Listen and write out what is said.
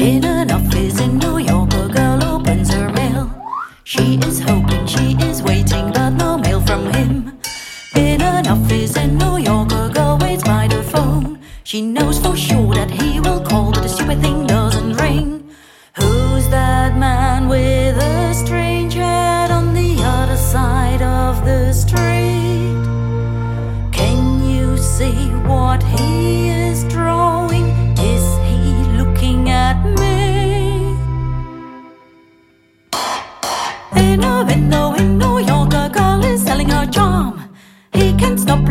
In an office in New York, a girl opens her mail. She is hoping, she is waiting, but no mail from him. In an office in New York, a girl waits by the phone. She knows for sure that he will call, but the stupid thing doesn't ring. Who's that man with a strange hat on the other side of the street? Can you see what he Window in New York, a girl is selling her charm. He can't stop